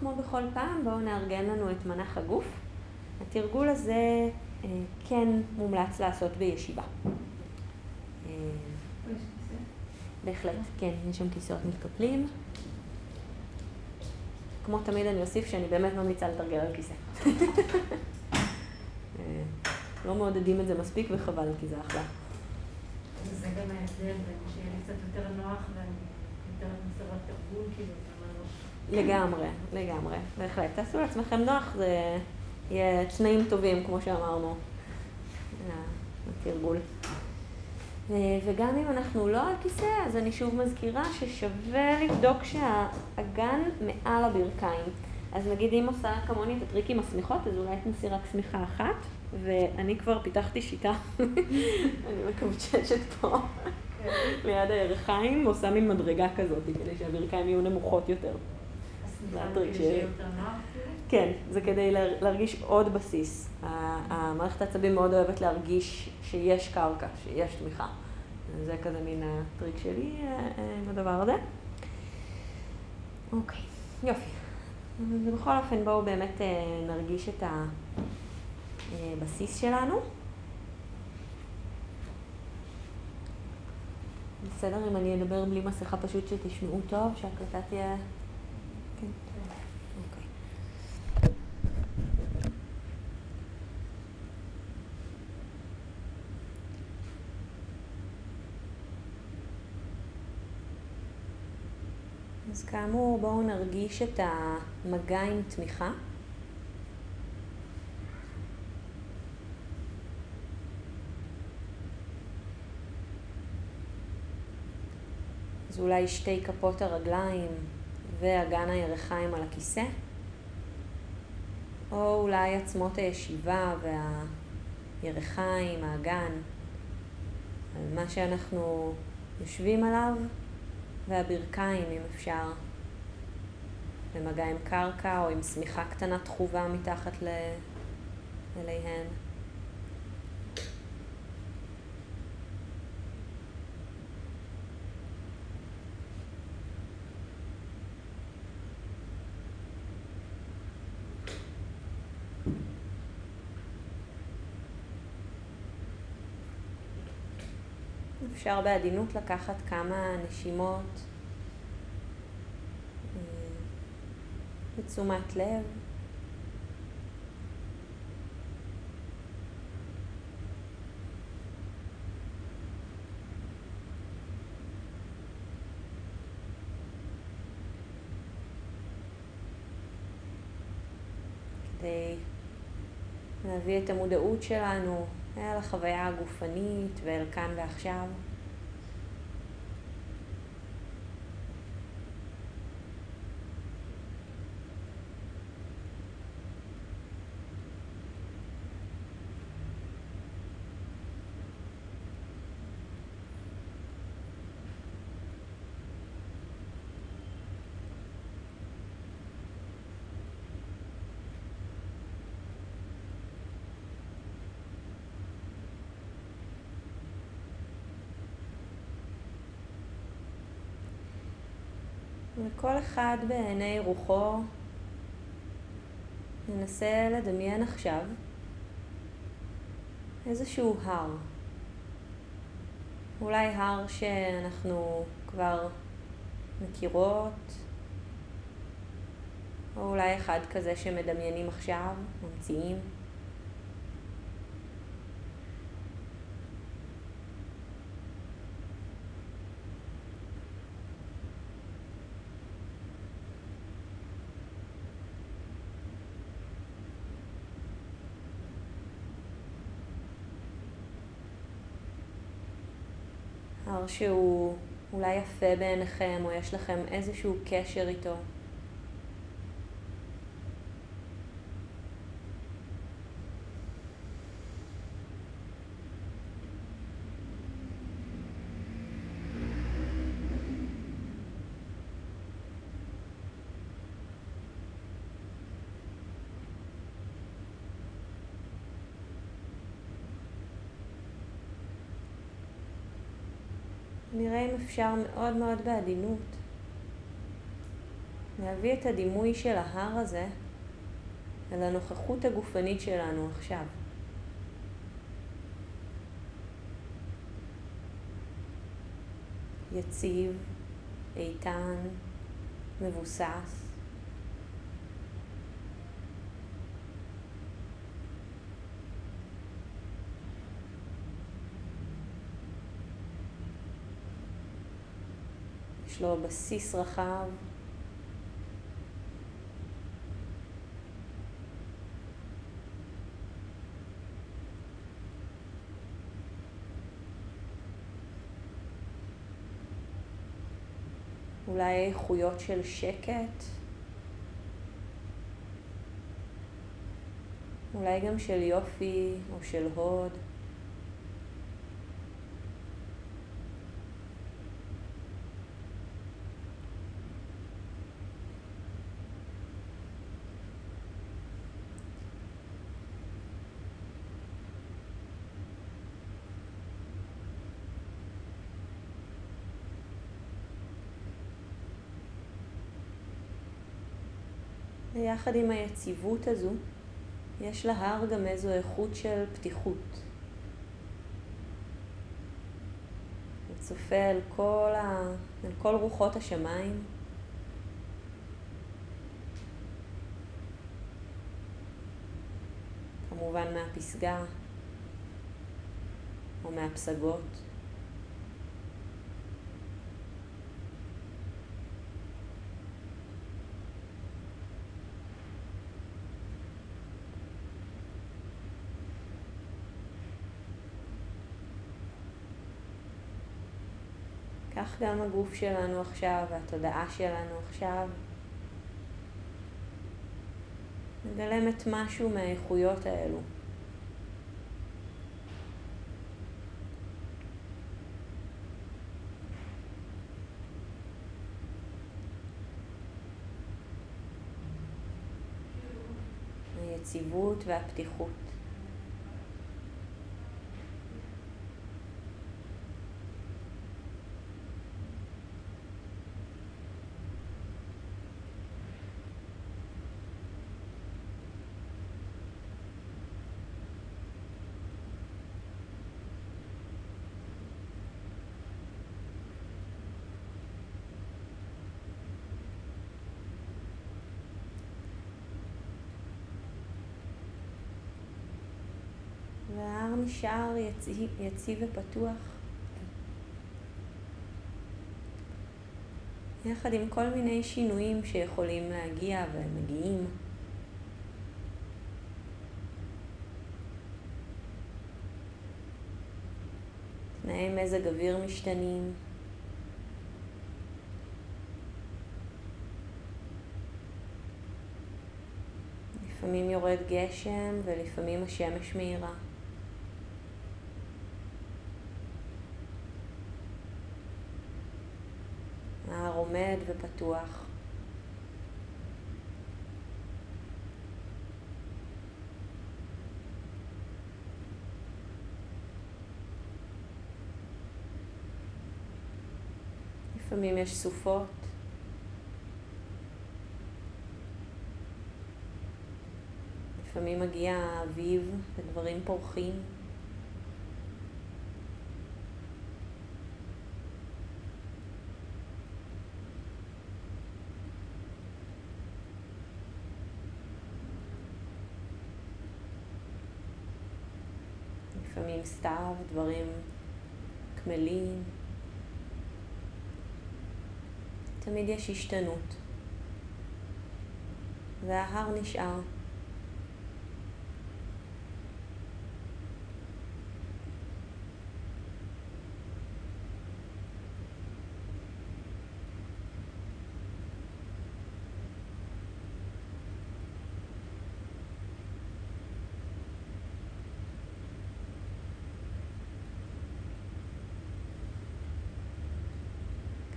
כמו בכל פעם, בואו נארגן לנו את מנח הגוף. התרגול הזה אה, כן מומלץ לעשות בישיבה. אה, בהחלט, כן, יש שם כיסאות מתקפלים. כמו תמיד אני אוסיף שאני באמת ממליצה לתרגל על כיסא. אה, לא מעודדים את זה מספיק וחבל, כי זה אחלה. זה גם ההבדל בין שיהיה לי קצת יותר נוח ואני יותר מסורת תרגול, כאילו, לגמרי, לגמרי, בהחלט. תעשו לעצמכם נוח, זה יהיה תנאים טובים, כמו שאמרנו, התרגול. אה, וגם אם אנחנו לא על כיסא, אז אני שוב מזכירה ששווה לבדוק שהאגן מעל הברכיים. אז נגיד אם עושה כמוני את הטריק עם השמיכות, אז אולי תנסי רק שמיכה אחת, ואני כבר פיתחתי שיטה, אני מקווצ'צ'ת פה ליד הירכיים, ועושה מין מדרגה כזאת, כדי שהברכיים יהיו נמוכות יותר. הטריק שלי. כן, זה כדי להרגיש עוד בסיס. המערכת העצבים מאוד אוהבת להרגיש שיש קרקע, שיש תמיכה. זה כזה מין הטריק שלי אה, אה, עם הדבר הזה. אוקיי, יופי. ובכל אופן בואו באמת אה, נרגיש את הבסיס שלנו. בסדר אם אני אדבר בלי מסכה פשוט שתשמעו טוב, שההקלטה תהיה... כן. אז כאמור, בואו נרגיש את המגע עם תמיכה. אז אולי שתי כפות הרגליים ואגן הירכיים על הכיסא, או אולי עצמות הישיבה והירכיים, האגן, על מה שאנחנו יושבים עליו. והברכיים, אם אפשר, במגע עם קרקע או עם שמיכה קטנה תחובה מתחת אליהן. אפשר בעדינות לקחת כמה נשימות אה, בתשומת לב. כדי להביא את המודעות שלנו אל החוויה הגופנית ואל כאן ועכשיו. וכל אחד בעיני רוחו מנסה לדמיין עכשיו איזשהו הר. אולי הר שאנחנו כבר מכירות, או אולי אחד כזה שמדמיינים עכשיו, ממציאים. הר שהוא אולי יפה בעיניכם, או יש לכם איזשהו קשר איתו. נראה אם אפשר מאוד מאוד בעדינות להביא את הדימוי של ההר הזה אל הנוכחות הגופנית שלנו עכשיו. יציב, איתן, מבוסס. יש לו בסיס רחב. אולי איכויות של שקט, אולי גם של יופי או של הוד. ויחד עם היציבות הזו, יש להר גם איזו איכות של פתיחות. הוא צופה אל כל, ה... אל כל רוחות השמיים. כמובן מהפסגה או מהפסגות. כך גם הגוף שלנו עכשיו והתודעה שלנו עכשיו מגלמת משהו מהאיכויות האלו. היציבות והפתיחות. וההר נשאר יציב, יציב ופתוח. יחד עם כל מיני שינויים שיכולים להגיע ומגיעים. תנאי מזג אוויר משתנים. לפעמים יורד גשם ולפעמים השמש מאירה. ההר ופתוח. לפעמים יש סופות. לפעמים מגיע האביב ודברים פורחים. לפעמים סתיו, דברים קמלים. תמיד יש השתנות. וההר נשאר.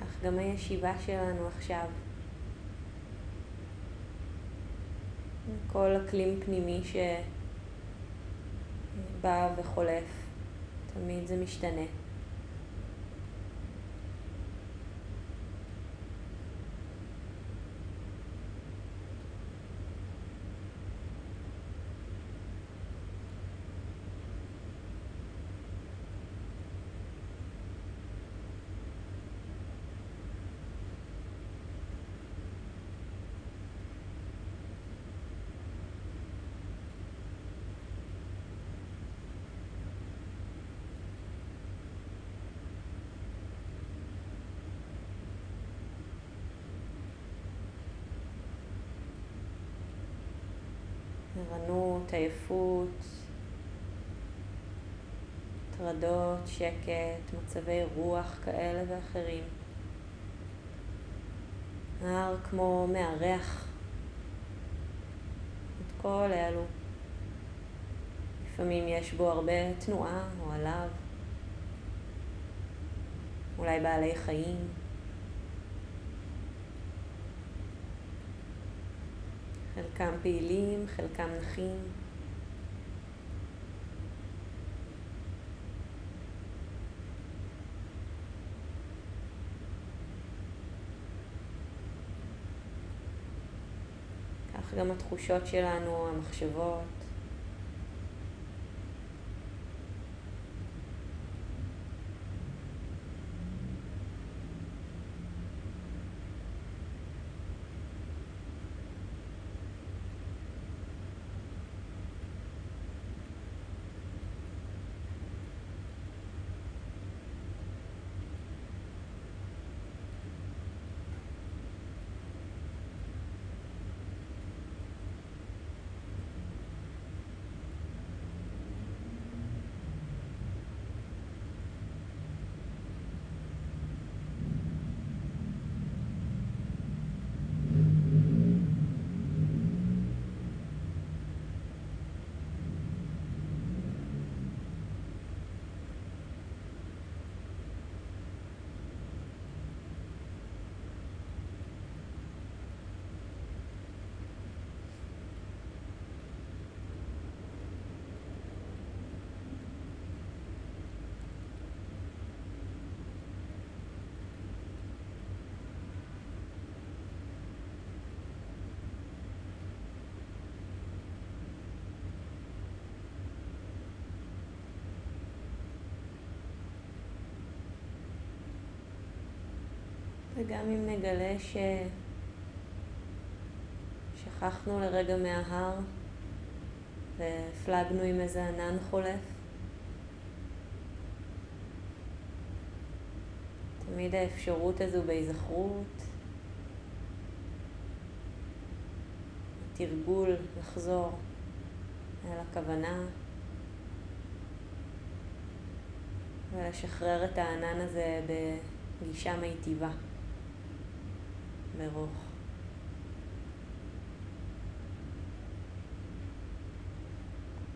כך גם הישיבה שלנו עכשיו. כל אקלים פנימי שבא וחולף, תמיד זה משתנה. ערנות, עייפות, טרדות, שקט, מצבי רוח כאלה ואחרים. ההר כמו מארח את כל אלו. לפעמים יש בו הרבה תנועה או עליו, אולי בעלי חיים. חלקם פעילים, חלקם נחים. כך גם התחושות שלנו, המחשבות. וגם אם נגלה ששכחנו לרגע מההר והפלגנו עם איזה ענן חולף, תמיד האפשרות הזו בהיזכרות, תרגול לחזור אל הכוונה ולשחרר את הענן הזה בגישה מיטיבה. מרוך.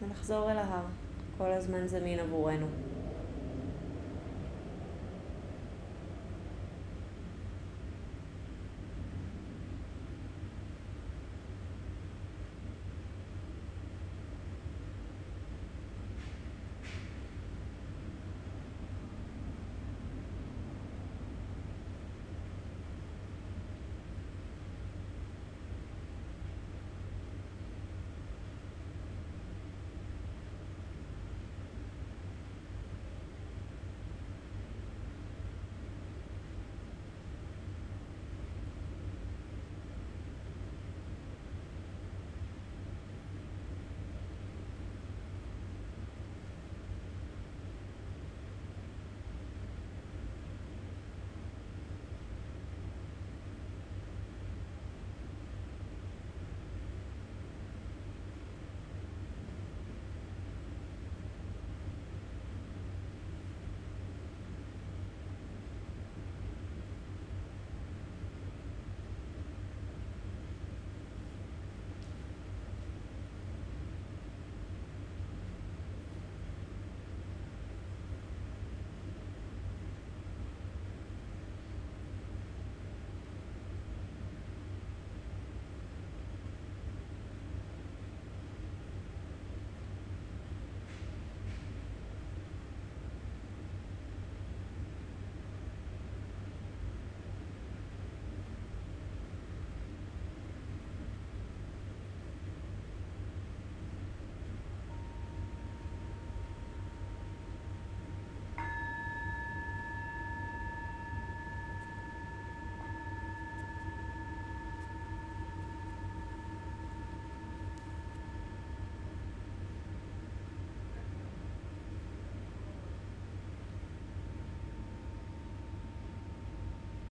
ולחזור אל ההר. כל הזמן זמין עבורנו.